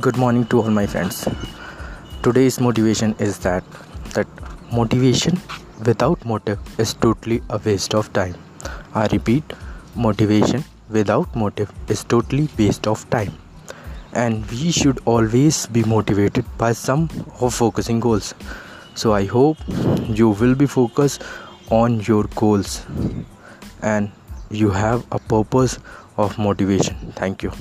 good morning to all my friends. Today's motivation is that that motivation without motive is totally a waste of time. I repeat motivation without motive is totally waste of time. And we should always be motivated by some of focusing goals. So i hope you will be focused on your goals and you have a purpose of motivation. Thank you.